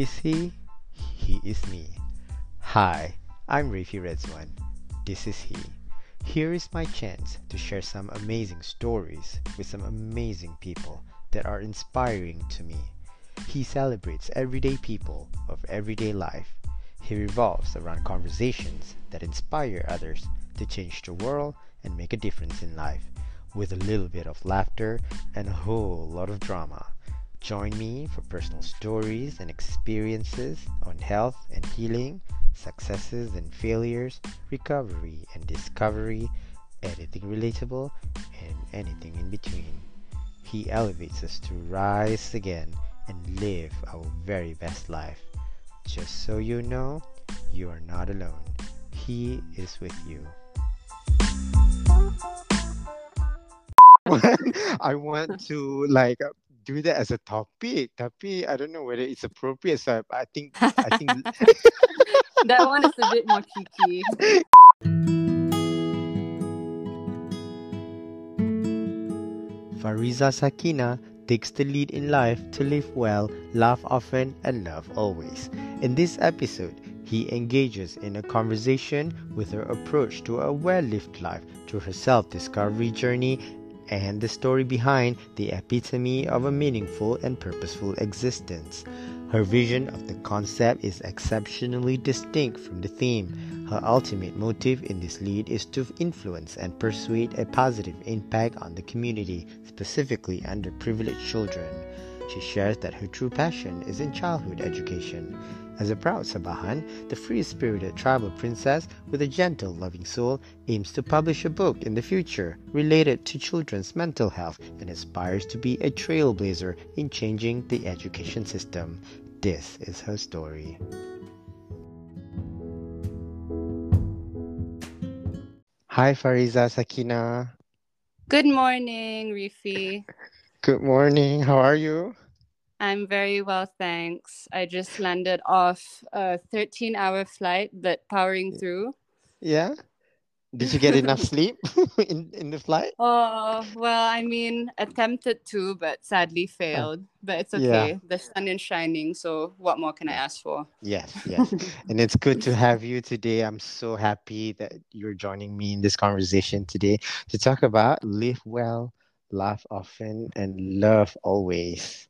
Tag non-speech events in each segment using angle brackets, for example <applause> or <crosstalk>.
is he? He is me. Hi, I'm Rafi Redzwan. This is he. Here is my chance to share some amazing stories with some amazing people that are inspiring to me. He celebrates everyday people of everyday life. He revolves around conversations that inspire others to change the world and make a difference in life with a little bit of laughter and a whole lot of drama. Join me for personal stories and experiences on health and healing, successes and failures, recovery and discovery, anything relatable, and anything in between. He elevates us to rise again and live our very best life. Just so you know, you are not alone. He is with you. <laughs> I want to like do that as a topic, tapi I don't know whether it's appropriate. So I, I think I think <laughs> that one is a bit more cheeky. Fariza Sakina takes the lead in life to live well, laugh often, and love always. In this episode, he engages in a conversation with her approach to a well lived life through her self discovery journey and the story behind the epitome of a meaningful and purposeful existence. Her vision of the concept is exceptionally distinct from the theme. Her ultimate motive in this lead is to influence and persuade a positive impact on the community, specifically underprivileged children. She shares that her true passion is in childhood education. As a proud Sabahan, the free spirited tribal princess with a gentle, loving soul aims to publish a book in the future related to children's mental health and aspires to be a trailblazer in changing the education system. This is her story. Hi, Fariza Sakina. Good morning, Rafi. Good morning. How are you? I'm very well, thanks. I just landed off a 13 hour flight, but powering through. Yeah. Did you get enough <laughs> sleep <laughs> in, in the flight? Oh, well, I mean, attempted to, but sadly oh. failed. But it's okay. Yeah. The sun is shining. So, what more can I ask for? Yes, <laughs> yes. and it's good to have you today. I'm so happy that you're joining me in this conversation today to talk about live well, laugh often, and love always.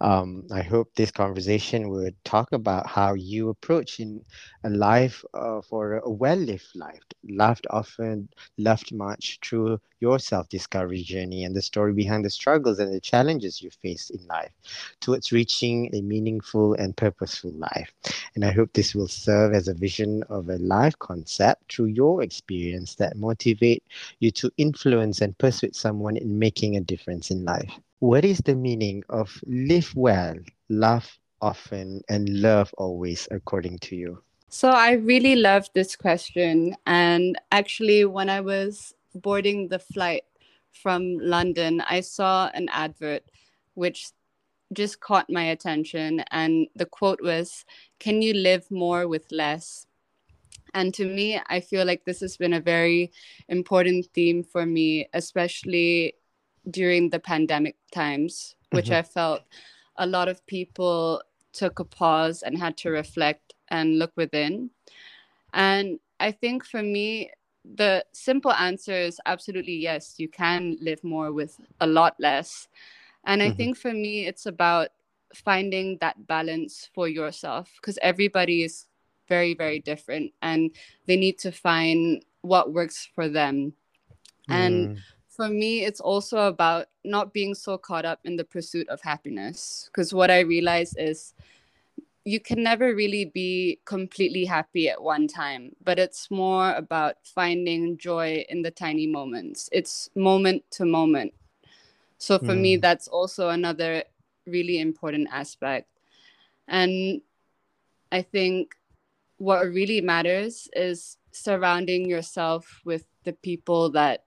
Um, I hope this conversation would talk about how you approach in a life uh, for a well-lived life, loved often, loved much through your self-discovery journey and the story behind the struggles and the challenges you face in life towards reaching a meaningful and purposeful life. And I hope this will serve as a vision of a life concept through your experience that motivate you to influence and persuade someone in making a difference in life. What is the meaning of live well, laugh often, and love always, according to you? So I really love this question. And actually, when I was boarding the flight from London, I saw an advert which just caught my attention. And the quote was, Can you live more with less? And to me, I feel like this has been a very important theme for me, especially during the pandemic times, which mm-hmm. I felt a lot of people took a pause and had to reflect and look within. And I think for me, the simple answer is absolutely yes, you can live more with a lot less. And I mm-hmm. think for me, it's about finding that balance for yourself because everybody is very, very different and they need to find what works for them. Mm. And for me, it's also about not being so caught up in the pursuit of happiness. Because what I realize is you can never really be completely happy at one time, but it's more about finding joy in the tiny moments. It's moment to moment. So for mm. me, that's also another really important aspect. And I think what really matters is surrounding yourself with the people that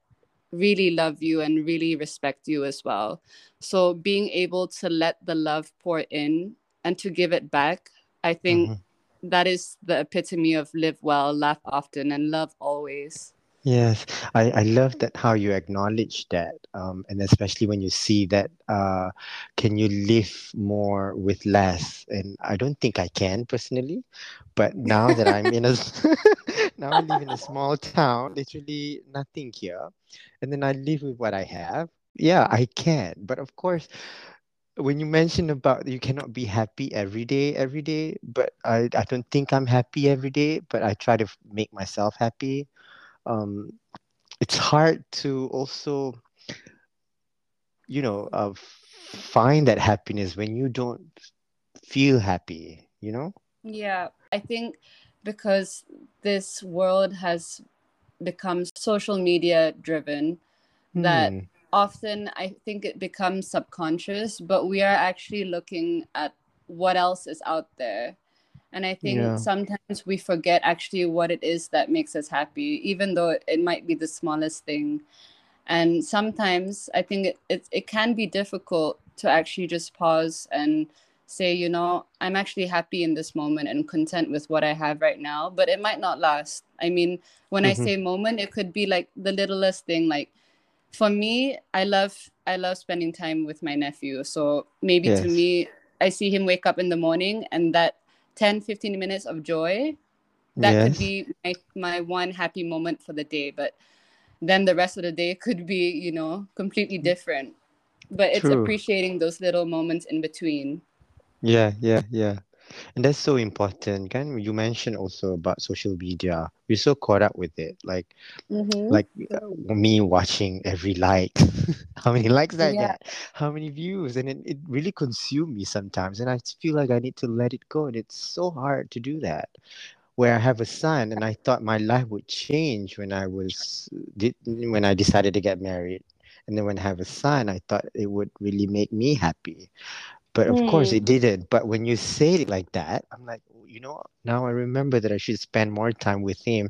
really love you and really respect you as well. So being able to let the love pour in and to give it back, I think mm-hmm. that is the epitome of live well, laugh often, and love always. Yes, I, I love that how you acknowledge that, um, and especially when you see that, uh, can you live more with less? And I don't think I can personally, but now that I'm in a, <laughs> <laughs> <laughs> now I live in a small town, literally nothing here, and then I live with what I have. Yeah, I can, but of course, when you mention about you cannot be happy every day, every day, but I, I don't think I'm happy every day, but I try to make myself happy. Um, it's hard to also you know uh, find that happiness when you don't feel happy you know? Yeah, I think because this world has become social media driven, that hmm often I think it becomes subconscious, but we are actually looking at what else is out there. And I think yeah sometimes we forget actually what it is that makes us happy, even though it, it might be the smallest thing. And sometimes I think it, it, it can be difficult to actually just pause and say, you know, I'm actually happy in this moment and content with what I have right now, but it might not last. I mean, when I hmm say moment, it could be like the littlest thing, like for me i love i love spending time with my nephew. So maybe to me i see him wake up in the morning and that 10 15 minutes of joy that could be my, my one happy moment for the day but then the rest of the day could be you know completely different. But it's true. appreciating those little moments in between yeah yeah yeah And that's so important. Can you mentioned also about social media? We're so caught up with it. Like mm-hmm. like uh, me watching every like, <laughs> how many likes I yeah get? How many views? And it, it really consumes me sometimes. And I feel like I need to let it go. And it's so hard to do that. Where I have a son and I thought my life would change when I was did when I decided to get married. And then when I have a son, I thought it would really make me happy but of course Hmm. it didn't. But when you say it like that i'm like you know now i remember that i should spend more time with him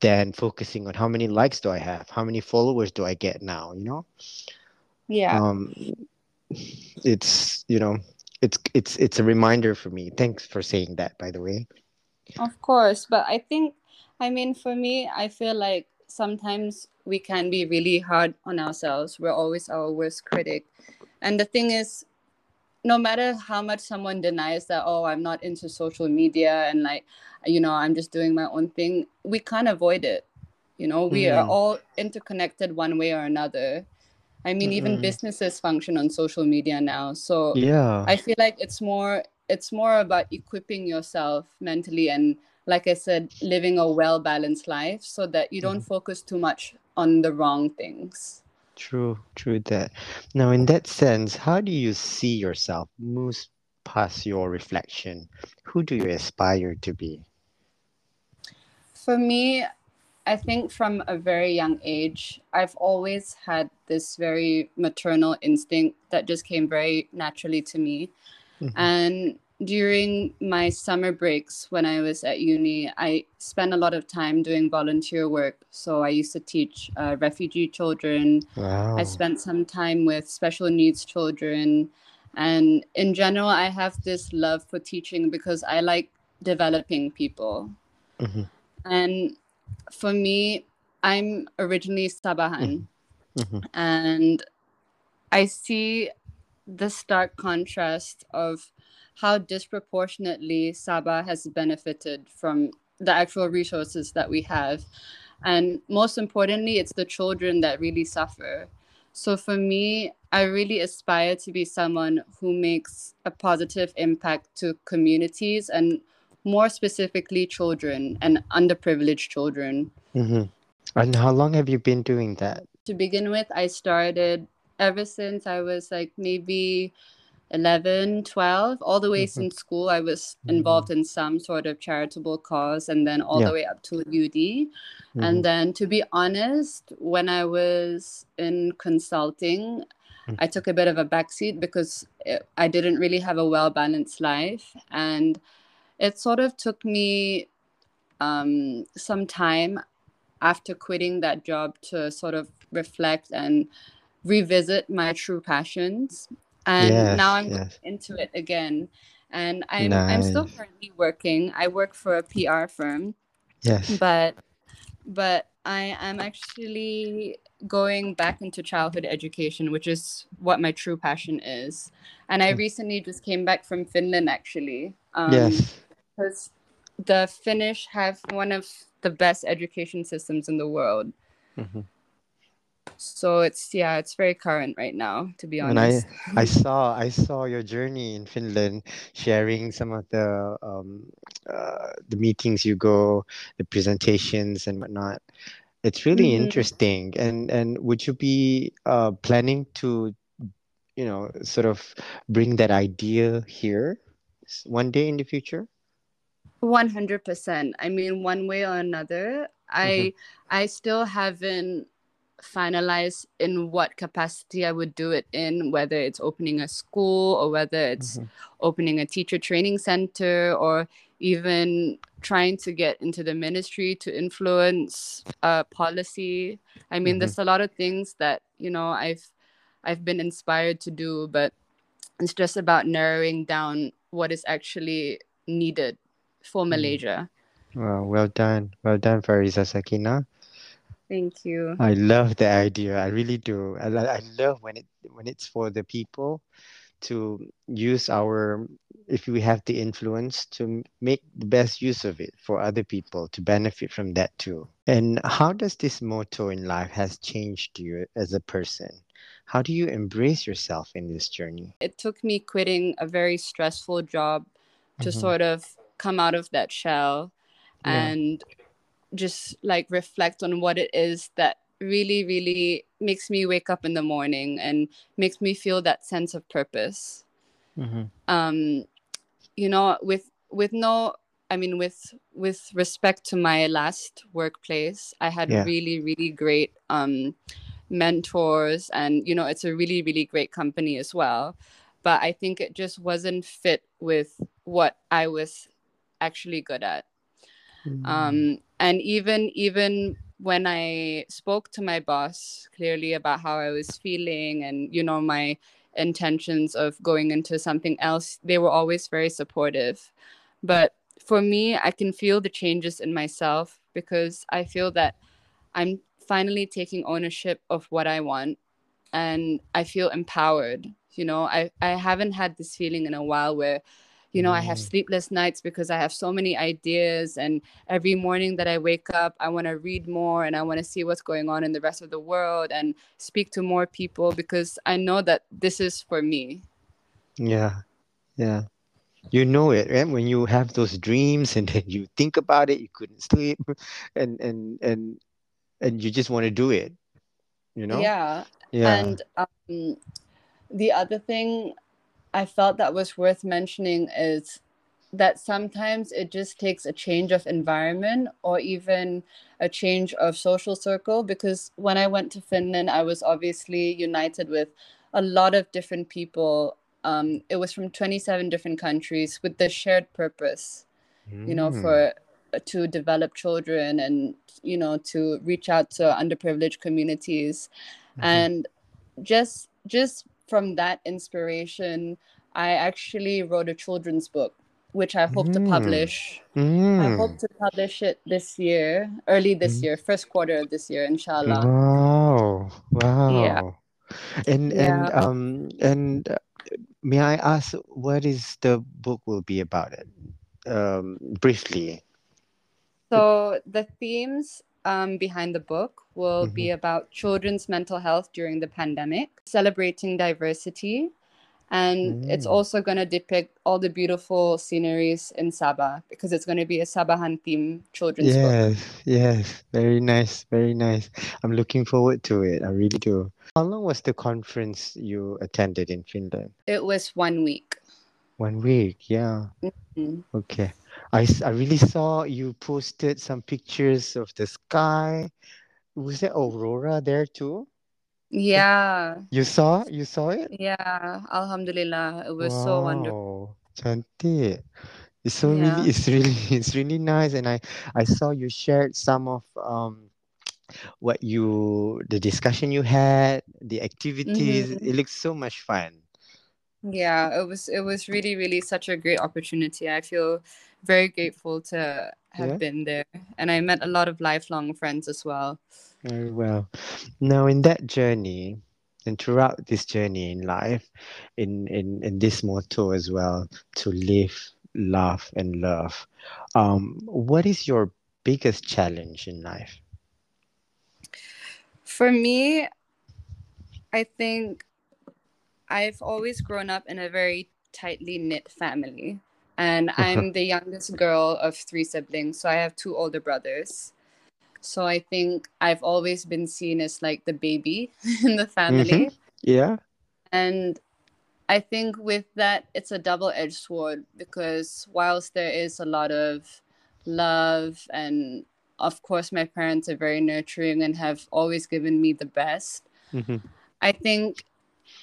than focusing on how many likes do i have? How many followers do i get now? You know? Yeah. Um it's you know it's it's it's a reminder for me. Thanks for saying that by the way. Of course, but I think, I mean, for me, I feel like sometimes we can be really hard on ourselves. We're always our worst critic. And the thing is, no matter how much someone denies that, oh, I'm not into social media and like, you know, I'm just doing my own thing, we can't avoid it. You know, we are mm-hmm. all interconnected one way or another. I mean, even Mm-mm. businesses function on social media now. So yeah I feel like it's more it's more about equipping yourself mentally and like I said, living a well balanced life so that you don't Mhm. focus too much on the wrong things. True true that now in that sense how do you see yourself moves past your reflection who do you aspire to be For me, I think from a very young age, I've always had this very maternal instinct that just came very naturally to me. Mhm. And during my summer breaks when I was at uni, I spent a lot of time doing volunteer work. So I used to teach uh, refugee children. I spent some time with special needs children. And in general, I have this love for teaching because I like developing people. Mhm, And for me, I'm originally Sabahan. mhm, mhm. And I see the stark contrast of how disproportionately Sabah has benefited from the actual resources that we have. And most importantly, it's the children that really suffer. So for me, I really aspire to be someone who makes a positive impact to communities and more specifically children and underprivileged children. Mhm. And how long have you been doing that? To begin with, I started ever since I was like maybe 11, 12, all the way Mhm, since school. I was mhm. involved in some sort of charitable cause and then all the way up to UD. And Mhm, then, to be honest, when I was in consulting, mm. I took a bit of a backseat because it, I didn't really have a well balanced life. And it sort of took me um, some time after quitting that job to sort of reflect and revisit my true passions. And now I'm yes. into it again. And I'm I'm still currently working. I work for a PR firm, Yes. but but I am actually going back into childhood education, which is what my true passion is. And I recently just came back from Finland, actually. Um, yes. Because the Finnish have one of the best education systems in the world. Mm-hmm. So it's yeah, it's very current right now, to be honest. And I I <laughs> saw I saw your journey in Finland, sharing some of the um, uh, the meetings you go, the presentations and whatnot. It's really mm-hmm. interesting. And and would you be uh, planning to, you know, sort of bring that idea here one day in the future? 100% i mean one way or another i mm-hmm. i still haven't finalized in what capacity i would do it in whether it's opening a school or whether it's mm-hmm. opening a teacher training center or even trying to get into the ministry to influence uh, policy i mean mm-hmm. there's a lot of things that you know i've i've been inspired to do but it's just about narrowing down what is actually needed for mm. Malaysia. Well, well done. Well done, Fariza Sakina. Thank you. I love the idea. I really do. I, I love when it when it's for the people to use our if we have the influence to make the best use of it for other people to benefit from that too. And how does this motto in life has changed you as a person? How do you embrace yourself in this journey? It took me quitting a very stressful job to mm-hmm. sort of come out of that shell yeah. and just like reflect on what it is that really really makes me wake up in the morning and makes me feel that sense of purpose mm-hmm. um you know with with no i mean with with respect to my last workplace i had yeah. really really great um mentors and you know it's a really really great company as well but i think it just wasn't fit with what i was actually good at mm-hmm. um, and even even when i spoke to my boss clearly about how i was feeling and you know my intentions of going into something else they were always very supportive. But for me i can feel the changes in myself because i feel that i'm finally taking ownership of what i want and i feel empowered you know? I i haven't had this feeling in a while where you know, mm. I have mm. sleepless nights because I have so many ideas. And every morning that I wake up, I want to read more and I want to see what's going on in the rest of the world and speak to more people because I know that this is for me. Yeah. Yeah. You know it, right? When you have those dreams and then you think about it, you couldn't sleep <laughs> and and and and you just want to do it. You know? Yeah. Yeah. And um the other thing I felt that was worth mentioning is that sometimes it just takes a change of environment or even a change of social circle because when I went to Finland, I was obviously united with a lot of different people. Um, it was from 27 different countries with the shared purpose, mm. you know, mm. for uh, to develop children and you know to reach out to underprivileged communities mm-hmm. and just just from that inspiration, I actually wrote a children's book, which I hope mm. to publish. Mm. I hope to publish it this year, early this mm. year, first quarter of this year, inshallah. Wow! Wow! Yeah. And yeah. and um and uh, may I ask what is the book will be about it, um, briefly. So the themes um, behind the book will mm-hmm. be about children's mental health during the pandemic, celebrating diversity, and mm. it's also going to depict all the beautiful sceneries in Sabah because it's going to be a Sabahan theme children's yes, book. Yes, yes, very nice, very nice. I'm looking forward to it. I really do. How long was the conference you attended in Finland? It was one week. One week, yeah. Mm-hmm. Okay. I, I really saw you posted some pictures of the sky. Was there aurora there too? Yeah. You saw you saw it? Yeah. Alhamdulillah. It was so wonderful. Cantik. It's so yeah. really it's really <laughs> it's really nice and I I saw you shared some of um what you the discussion you had, the activities. Mm-hmm. It looks so much fun. Yeah, it was it was really really such a great opportunity. I feel very grateful to have Yeah. been there. And I met a lot of lifelong friends as well. Very well. Now, in that journey, and throughout this journey in life, in in in this motto as well, to live, laugh, and love. Um, what is your biggest challenge in life? For me, I think I've always grown up in a very tightly knit family. And <laughs> I'm the youngest girl of three siblings. So I have two older brothers. So I think I've always been seen as like the baby <laughs> in the family. Yeah. And I think with that, it's a double edged sword because whilst there is a lot of love, and of course, my parents are very nurturing and have always given me the best, hmm I think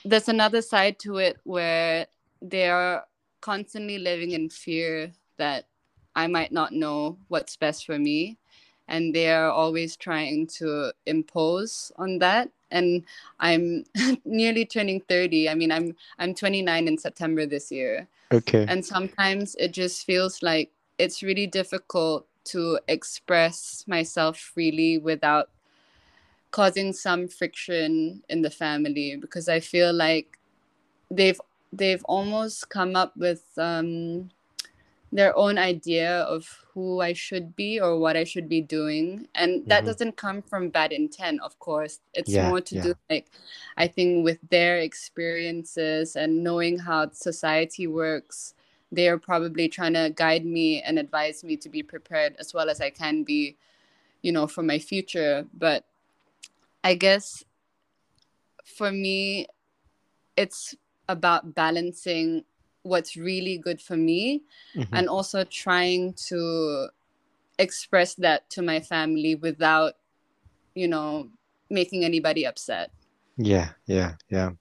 there's another side to it where they are constantly living in fear that I might not know what's best for me. And they are always trying to impose on that. And I'm <laughs> nearly turning 30. I mean, I'm I'm 29 in September this year. Okay. And sometimes it just feels like it's really difficult to express myself freely without causing some friction in the family because I feel like they've they've almost come up with um, their own idea of who I should be or what I should be doing, and that Mhm. doesn't come from bad intent, of course. It's Yeah, more to yeah. do like I think with their experiences and knowing how society works. They are probably trying to guide me and advise me to be prepared as well as I can be, you know, for my future. But I guess for me, it's about balancing what's really good for me Mhm. and also trying to express that to my family without, you know, making anybody upset. Yeah, yeah, yeah.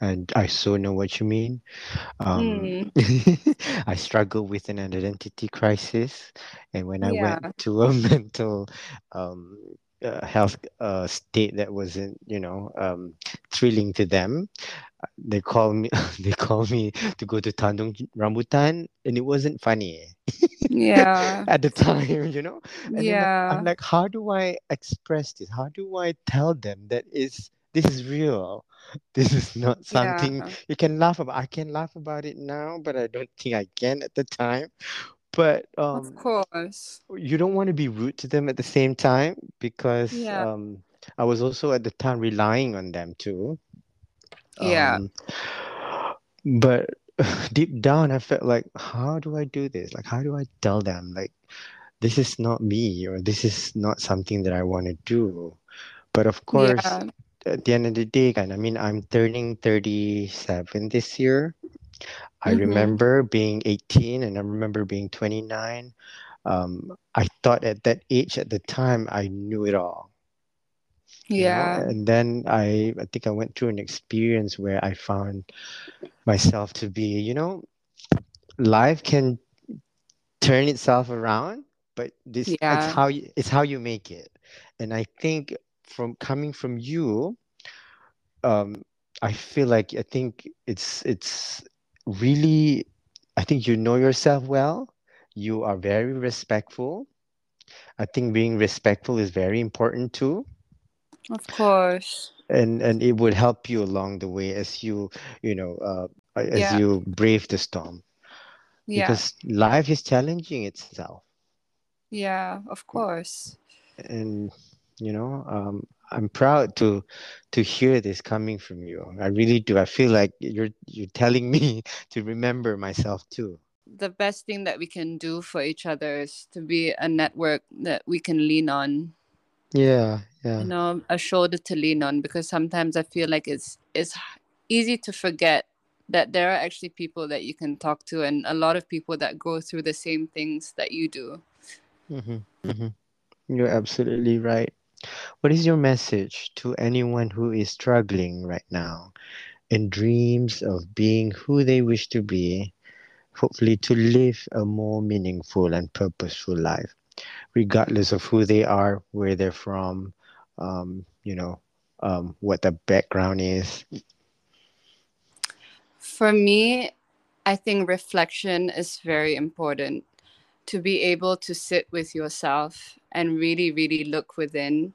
And I so know what you mean. Um, <laughs> I struggle with an identity crisis, and when I Yeah. went to a <laughs> mental um, uh, health uh, state that wasn't, you know, um, thrilling to them, they call me. <laughs> they call me to go to Tanjung Rambutan, and it wasn't funny Yeah. <laughs> at the time, you know. And Yeah. I'm like, how do I express this? How do I tell them that is this is real? This is not something Yeah. you can laugh about. I can laugh about it now, but I don't think I can at the time. But Of um, course. you don't want to be rude to them at the same time because Yeah. um, I was also at the time relying on them too. Yeah. Um, but <laughs> deep down, I felt like, how do I do this? Like, how do I tell them, like, this is not me or this is not something that I want to do? But of course, Yeah. at the end of the day, I mean, I'm turning 37 this year. I Mhm. remember being 18 and I remember being 29. Um, I thought at that age, at the time, I knew it all. You know? Yeah. And then I, I think I went through an experience where I found myself to be, you know, life can turn itself around, but this it's how you, it's how you make it. And I think from coming from you, um, I feel like I think it's it's really I think you know yourself well. You are very respectful. I think being respectful is very important too. Of course. And and it would help you along the way as you, you know, uh, as Yeah. you brave the storm. Yeah. Because life is challenging itself. Yeah. Of course. and you know um, i'm proud to to hear this coming from you i really do i feel like you're you're telling me <laughs> to remember myself too The best thing that we can do for each other is to be a network that we can lean on. Yeah yeah. you know a shoulder to lean on because sometimes i feel like it's it's easy to forget that there are actually people that you can talk to and a lot of people that go through the same things that you do. Hmm hmm you're absolutely right. What is your message to anyone who is struggling right now and dreams of being who they wish to be hopefully to live a more meaningful and purposeful life regardless of who they are where they're from um, you know um, what the background is. For me i think reflection is very important. To be able to sit with yourself and really, really look within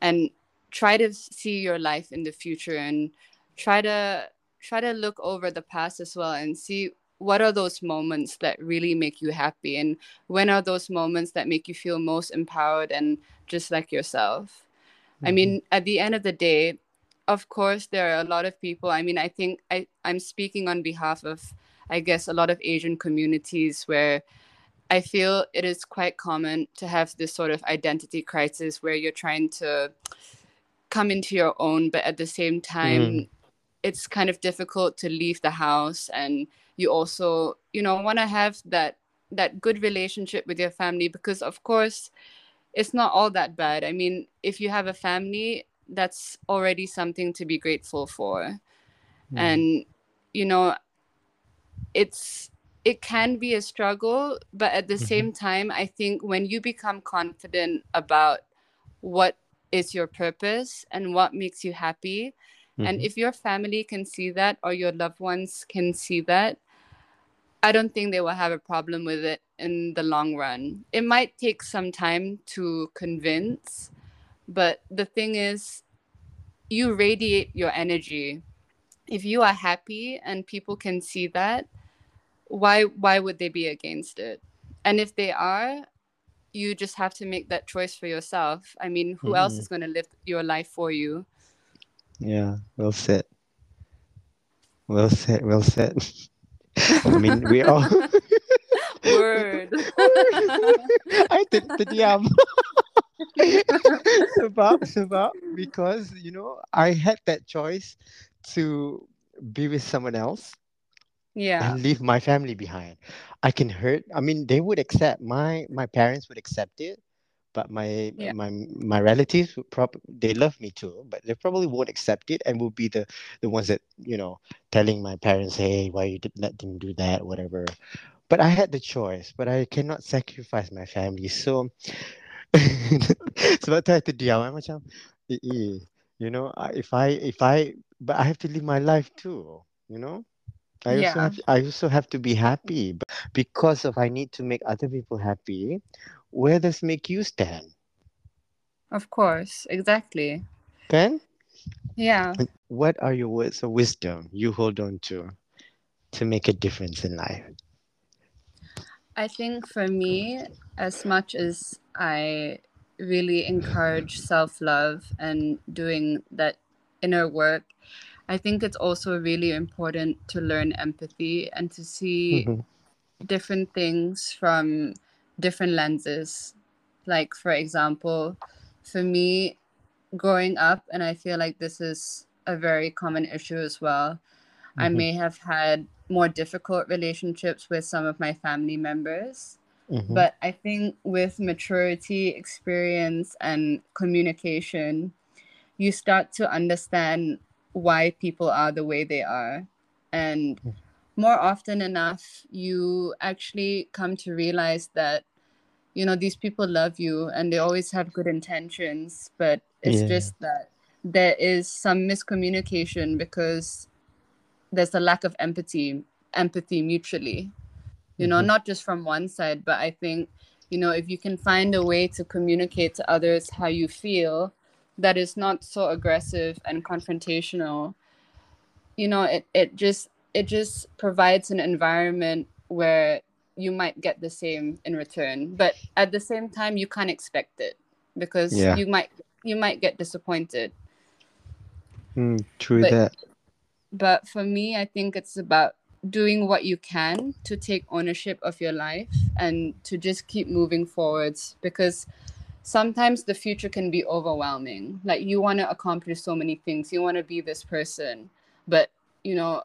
and try to see your life in the future and try to try to look over the past as well and see what are those moments that really make you happy and when are those moments that make you feel most empowered and just like yourself mm-hmm. i mean at the end of the day of course there are a lot of people i mean i think I, i'm speaking on behalf of i guess a lot of asian communities where i feel it is quite common to have this sort of identity crisis where you're trying to come into your own but at the same time mm. it's kind of difficult to leave the house and you also you know want to have that that good relationship with your family because of course it's not all that bad i mean if you have a family that's already something to be grateful for mm. and you know it's it can be a struggle but at the mm-hmm. same time i think when you become confident about what is your purpose and what makes you happy mm-hmm. and if your family can see that or your loved ones can see that i don't think they will have a problem with it in the long run it might take some time to convince but the thing is, you radiate your energy. If you are happy and people can see that, why why would they be against it? And if they are, you just have to make that choice for yourself. I mean, who mm-hmm. else is going to live your life for you? Yeah, well said. Well said. Well said. <laughs> I mean, we all. <laughs> Word. <laughs> I did the sebab because you know I had that choice to be with someone else yeah and leave my family behind i can hurt i mean they would accept my my parents would accept it but my yeah. my my relatives would probably they love me too but they probably won't accept it and will be the the ones that you know telling my parents hey why you didn't let them do that whatever but i had the choice but i cannot sacrifice my family so <laughs> sebab tu I terdiam I macam eh, eh you know if I if I but I have to live my life too you know I yeah. also have I also have to be happy but because of I need to make other people happy where does make you stand of course exactly Can? yeah what are your words of wisdom you hold on to to make a difference in life I think for me, as much as I really encourage self love and doing that inner work, I think it's also really important to learn empathy and to see mm-hmm. different things from different lenses. Like, for example, for me, growing up, and I feel like this is a very common issue as well, mm-hmm. I may have had more difficult relationships with some of my family members. Mm-hmm. But I think with maturity, experience, and communication, you start to understand why people are the way they are. And mm. More often enough, you actually come to realize that, you know, these people love you and they always have good intentions, but it's yeah. just that there is some miscommunication because there's a lack of empathy empathy mutually you know mm-hmm. not just from one side but i think you know if you can find a way to communicate to others how you feel that is not so aggressive and confrontational you know it, it just it just provides an environment where you might get the same in return but at the same time you can't expect it because yeah. you might you might get disappointed. Mm, true but, that. but for me i think it's about doing what you can to take ownership of your life and to just keep moving forwards because sometimes the future can be overwhelming. Like you want to accomplish so many things. You want to be this person. But you know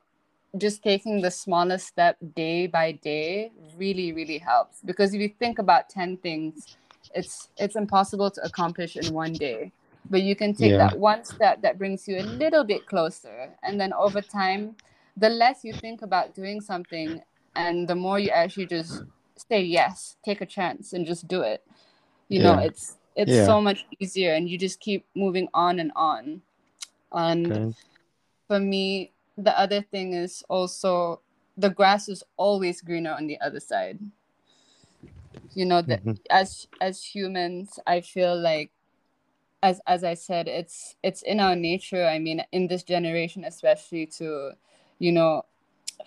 just taking the smallest step day by day really really helps because if you think about 10 things it's it's impossible to accomplish in one day but you can take yeah. that one step that brings you a little bit closer and then over time the less you think about doing something and the more you actually just say yes take a chance and just do it you yeah. know it's it's yeah. so much easier and you just keep moving on and on and okay. for me the other thing is also the grass is always greener on the other side. You know that Mhm. as as humans i feel like as as i said it's it's in our nature. I mean in this generation especially to you know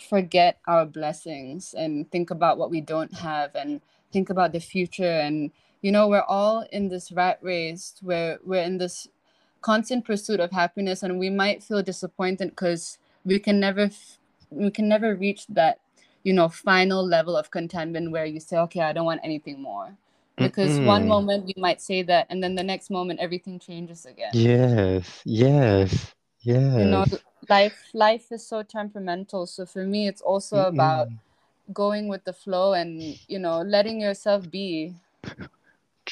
forget our blessings and think about what we don't have and think about the future. And you know we're all in this rat race where we're in this constant pursuit of happiness and we might feel disappointed because we can never we can never reach that you know final level of contentment where you say okay i don't want anything more. Because one Mm-mm. moment you might say that and then the next moment everything changes again. Yes, yes, yes you know life life is so temperamental. So for me it's also about Mm-mm. going with the flow and you know letting yourself be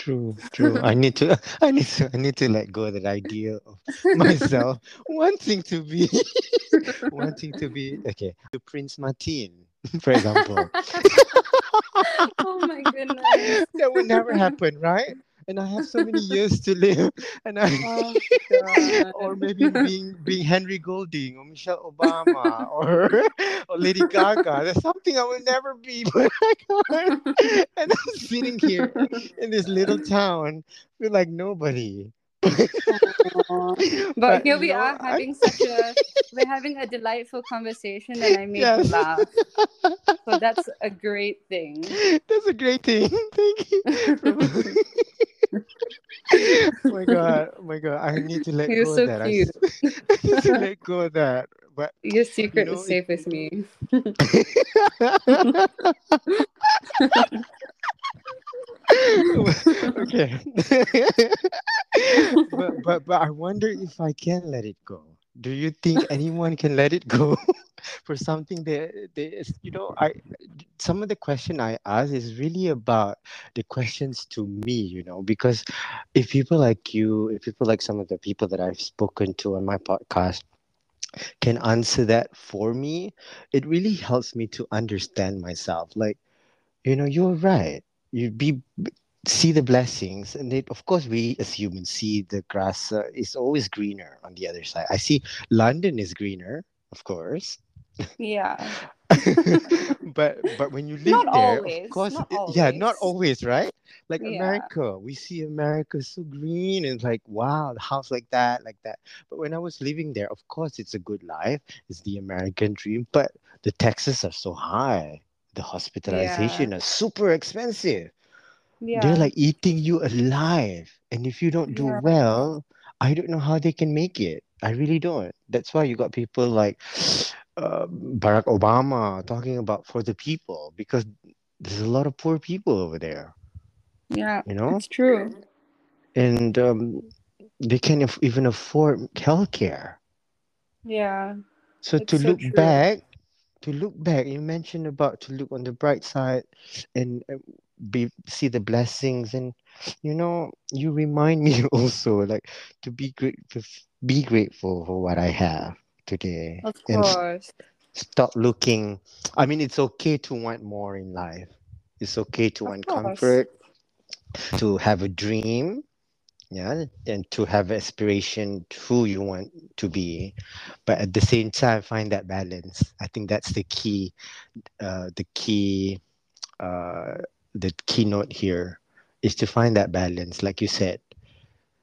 True, true. I need to, <laughs> I need to, I need to let go of that idea of myself <laughs> wanting to be, <laughs> wanting to be, okay, to Prince Martin, for example. oh my goodness that would never happen, right? And I have so many years to live, <laughs> and I, oh <laughs> or maybe being being Henry Golding or Michelle Obama <laughs> or or Lady Gaga. That's something I will never be, but I can't. And I'm sitting here in this little town, feel like nobody. But But here we are I- having such a we're having a delightful conversation and i made Yes. you laugh so that's a great thing That's a great thing. Thank you. <laughs> oh my god, oh my god, I need to let You're go so of that. Cute. <laughs> I need to let go of that. But your secret know, is safe with me <laughs> okay. but but but I wonder if I can let it go. Do you think anyone can let it go for something that they you know I some of the question I ask is really about the questions to me, you know, because if people like you, if people like some of the people that I've spoken to on my podcast can answer that for me, it really helps me to understand myself. Like, you know, you're right. You be see the blessings, and it, of course, we as humans see the grass uh, is always greener on the other side. I see London is greener, of course, yeah but but when you live Not there, always, of course, it- yeah, not always. right? Like Yeah. America, we see America so green and like wow, the house like that, like that. But when I was living there, of course, it's a good life. It's the American dream, but the taxes are so high. The hospitalization is super expensive. yeah They're like eating you alive, and if you don't do Yeah. well, I don't know how they can make it. I really don't. That's why you got people like uh, Barack Obama talking about for the people because there's a lot of poor people over there, yeah you know, it's true and um, they can't af- even afford healthcare. yeah So to so look true. back, to look back, you mentioned about to look on the bright side and uh, be see the blessings, and you know, you remind <laughs> me also like to be great, to be grateful for what I have today, of and course stop looking. I mean, it's okay to want more in life. It's okay to Of want course. comfort, to have a dream, yeah, and to have aspiration to who you want to be. But at the same time, find that balance. I think that's the key, uh, the key, uh, the keynote here is to find that balance, like you said,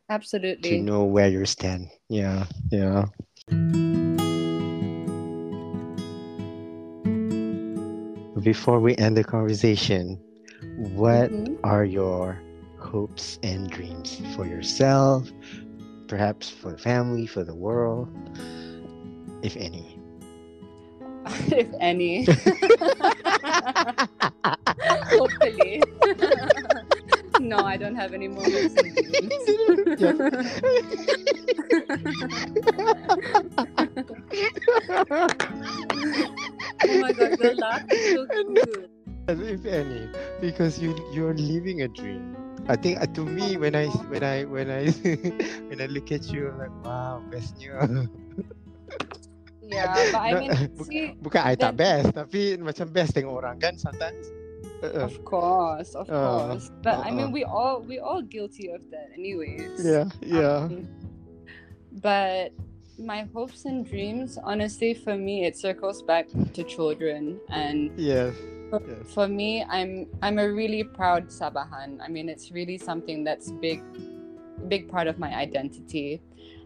Absolutely. to know where you stand. Yeah, yeah. Before we end the conversation, what Mhm. are your hopes and dreams for yourself, perhaps for the family, for the world, if any? <laughs> if any <laughs> hopefully <laughs> no i don't have any more hopes and oh my god your laugh is so <laughs> As if any, because you you're living a dream. I think uh, to me when I when I when I <laughs> when I look at you, I'm like wow, bestnya. yeah <laughs> but i mean see Bukan I tak best, tapi macam best tengok orang kan sometimes. Uh-uh. of course of Uh, course but i uh-uh. mean we all we all guilty of that anyways Yeah, yeah. Um, but my hopes and dreams honestly for me it circles back to children and Yes. Yes. For me, I'm I'm a really proud Sabahan. I mean, it's really something that's big, big part of my identity,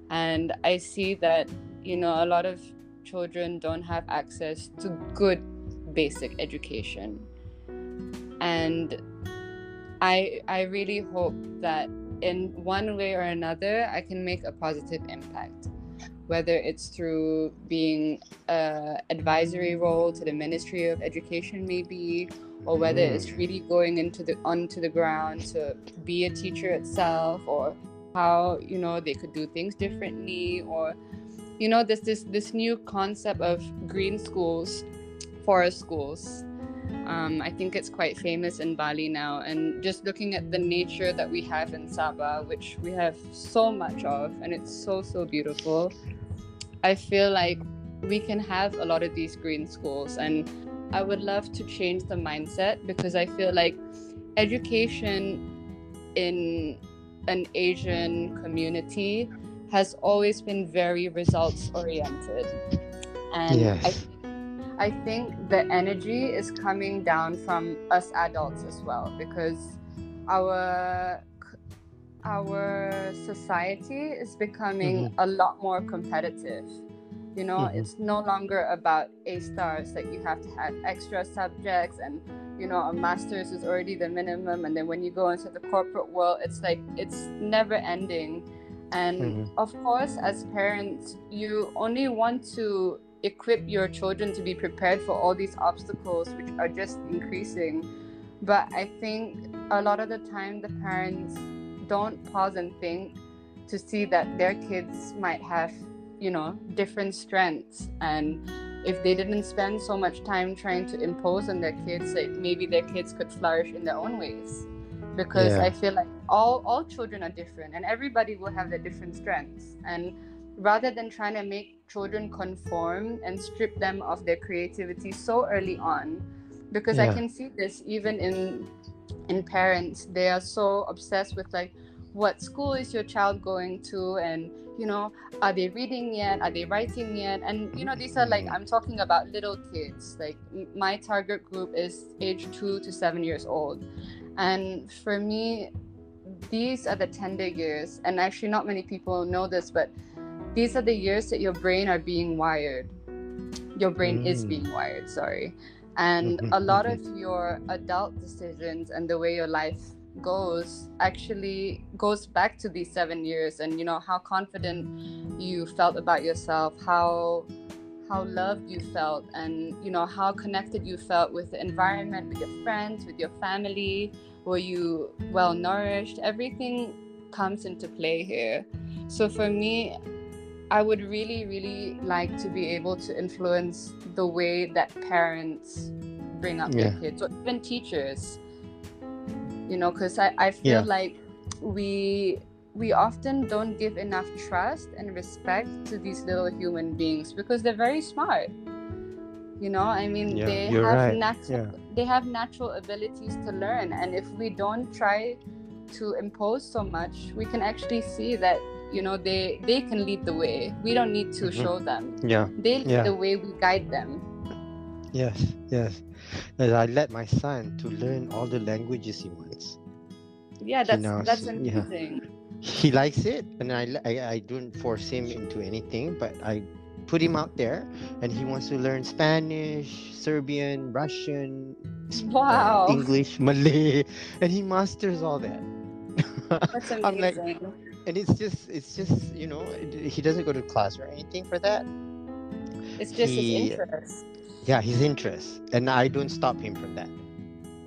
and I see that you know a lot of children don't have access to good basic education, and I I really hope that in one way or another I can make a positive impact whether it's through being a advisory role to the Ministry of Education, maybe, or whether mm. it's really going into the onto the ground to be a teacher itself, or how you know they could do things differently, or you know, there's this this new concept of green schools, forest schools. Um, I think it's quite famous in Bali now, and just looking at the nature that we have in Sabah, which we have so much of, and it's so so beautiful. I feel like we can have a lot of these green schools and I would love to change the mindset because I feel like education in an Asian community has always been very results oriented. And yes. I, I think the energy is coming down from us adults as well because our our society is becoming mm-hmm. a lot more competitive. You know, mm-hmm. it's no longer about A stars, that you have to have extra subjects and you know, a master's is already the minimum and then when you go into the corporate world it's like it's never ending. And mm-hmm. of course as parents you only want to equip your children to be prepared for all these obstacles which are just increasing. But I think a lot of the time the parents don't pause and think to see that their kids might have you know different strengths and if they didn't spend so much time trying to impose on their kids like maybe their kids could flourish in their own ways because yeah. i feel like all all children are different and everybody will have their different strengths and rather than trying to make children conform and strip them of their creativity so early on because yeah. i can see this even in in parents they are so obsessed with like what school is your child going to? And you know are they reading yet? Are they writing yet? And you know these are like i'm talking about little kids. Like my target group is age 2 to 7 years old. And for me these are the tender years. And actually not many people know this but these are the years that your brain are being wired. Your brain mm. is being wired sorry and mm-hmm, a lot of mm-hmm. your adult decisions and the way your life goes actually goes back to these seven years and you know how confident you felt about yourself how how loved you felt and you know how connected you felt with the environment with your friends with your family were you well nourished everything comes into play here so for me i would really really like to be able to influence the way that parents bring up yeah. their kids or even teachers you know because I, I feel yeah. like we we often don't give enough trust and respect to these little human beings because they're very smart you know i mean yeah, they have right. natural yeah. they have natural abilities to learn and if we don't try to impose so much we can actually see that you know they they can lead the way we don't need to mm-hmm. show them yeah they lead yeah. the way we guide them yes yes as I let my son to learn all the languages he wants. Yeah, that's knows, that's amazing. Yeah. He likes it, and I, I I don't force him into anything, but I put him out there, and he wants to learn Spanish, Serbian, Russian, wow. English, Malay, <laughs> and he masters all that. That's amazing. <laughs> I'm like, and it's just it's just you know he doesn't go to class or anything for that. It's just he, his interest yeah his interest and i don't stop him from that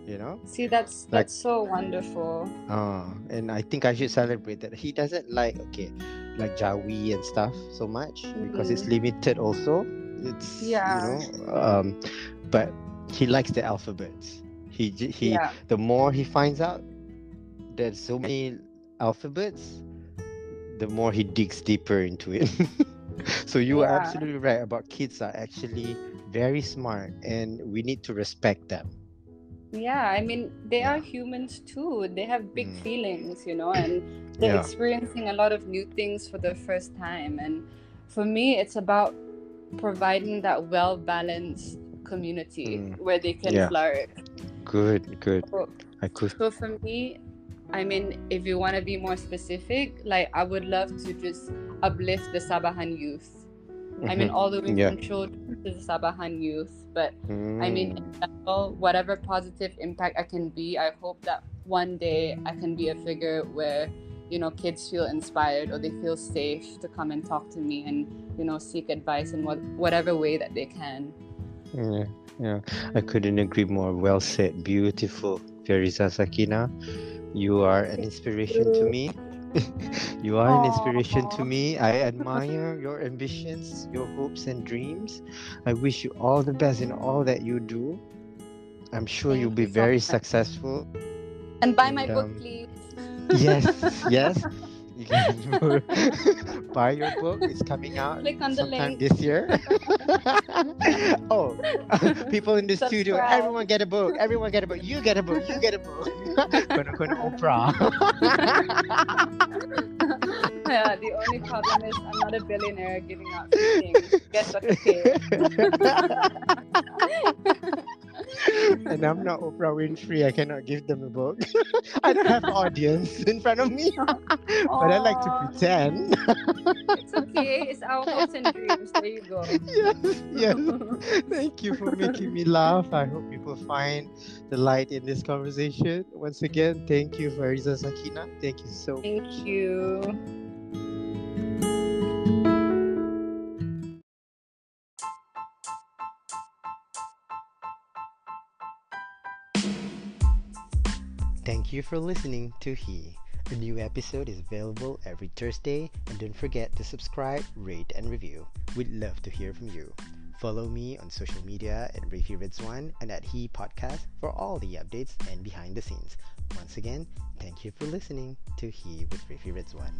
you know see that's that's so wonderful uh, and i think i should celebrate that he doesn't like okay like jawi and stuff so much mm-hmm. because it's mm-hmm. limited also it's yeah you know um but he likes the alphabets he he yeah. the more he finds out there's so many alphabets the more he digs deeper into it <laughs> so you yeah. are absolutely right about kids are actually very smart and we need to respect them yeah i mean they yeah. are humans too they have big mm. feelings you know and they're yeah. experiencing a lot of new things for the first time and for me it's about providing that well balanced community Mm. where they can flourish. Good, good. So, I could. so for me, I mean, if you want to be more specific, like I would love to just uplift the Sabahan youth. I mean, Mhm. all the way Yeah. from children to the Sabahan youth. But I mean, Mm. in general, whatever positive impact I can be, I hope that one day I can be a figure where, you know, kids feel inspired or they feel safe to come and talk to me and, you know, seek advice in what, whatever way that they can. Yeah, yeah. I couldn't agree more. Well said. Beautiful. Fariza Sakina, you are an inspiration to me. <laughs> you are an inspiration to me. I admire your ambitions, your hopes and dreams. I wish you all the best in all that you do. I'm sure Thank you'll be you very much. successful. And buy my And, book, um, please. Yes, <laughs> yes. You can <laughs> buy your book. It's coming out Click on the link. this year. <laughs> oh, <laughs> people in the studio, everyone get a book. Everyone get a book. You get a book. You get a book. Kono kono Oprah. yeah, the only problem is I'm not a billionaire giving out free things. Guess what to pay. And I'm not Oprah Winfrey. I cannot give them a book. <laughs> I don't have audience in front of me, <laughs> but I like to pretend. It's okay. It's our hopes and dreams. There you go. <laughs> yes, yes. Thank you for making me laugh. I hope people find the light in this conversation. Once again, thank you, Fariza Sakina. Thank you so much. Thank you. Thank you for listening to He. A new episode is available every Thursday, and don't forget to subscribe, rate, and review. We'd love to hear from you. Follow me on social media at Rafi Ridzwan and at He Podcast for all the updates and behind the scenes. Once again, thank you for listening to He with Rafi Ridzwan.